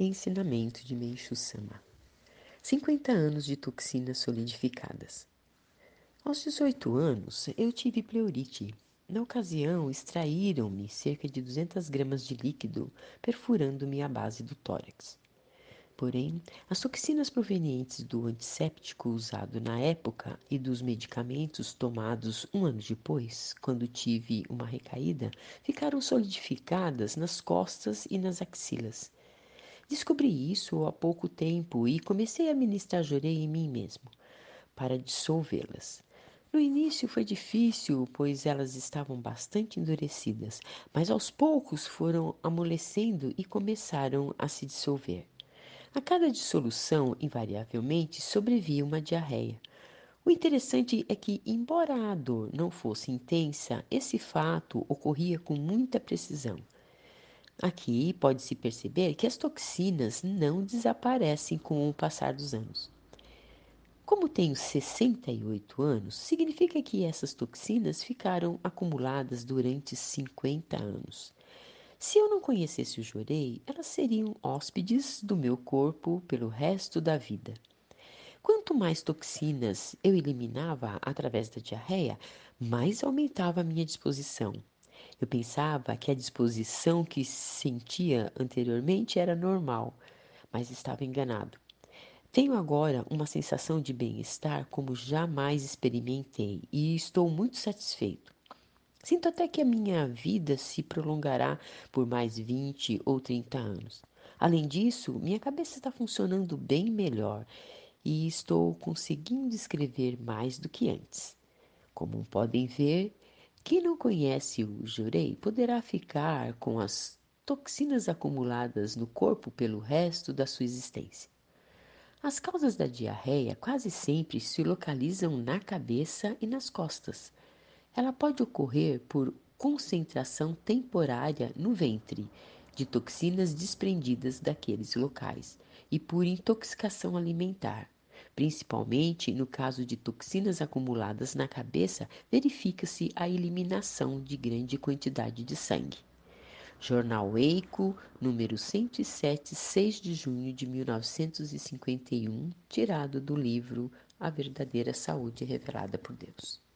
Ensinamento de Meishu Sama 50 anos de toxinas solidificadas. Aos 18 anos, eu tive pleurite. Na ocasião, extraíram-me cerca de 200 gramas de líquido, perfurando-me a base do tórax. Porém, as toxinas provenientes do antisséptico usado na época e dos medicamentos tomados um ano depois, quando tive uma recaída, ficaram solidificadas nas costas e nas axilas. Descobri isso há pouco tempo e comecei a ministrar jorei em mim mesmo, para dissolvê-las. No início foi difícil, pois elas estavam bastante endurecidas, mas aos poucos foram amolecendo e começaram a se dissolver. A cada dissolução, invariavelmente, sobrevia uma diarreia. O interessante é que, embora a dor não fosse intensa, esse fato ocorria com muita precisão. Aqui pode-se perceber que as toxinas não desaparecem com o passar dos anos. Como tenho 68 anos, significa que essas toxinas ficaram acumuladas durante 50 anos. Se eu não conhecesse o jorei, elas seriam hóspedes do meu corpo pelo resto da vida. Quanto mais toxinas eu eliminava através da diarreia, mais aumentava a minha disposição. Eu pensava que a disposição que sentia anteriormente era normal, mas estava enganado. Tenho agora uma sensação de bem-estar como jamais experimentei e estou muito satisfeito. Sinto até que a minha vida se prolongará por mais 20 ou 30 anos. Além disso, minha cabeça está funcionando bem melhor e estou conseguindo escrever mais do que antes. Como podem ver, quem não conhece o jurei poderá ficar com as toxinas acumuladas no corpo pelo resto da sua existência. As causas da diarreia quase sempre se localizam na cabeça e nas costas. Ela pode ocorrer por concentração temporária no ventre de toxinas desprendidas daqueles locais e por intoxicação alimentar. Principalmente no caso de toxinas acumuladas na cabeça, verifica-se a eliminação de grande quantidade de sangue. Jornal Eico, número 107, 6 de junho de 1951, tirado do livro A Verdadeira Saúde Revelada por Deus.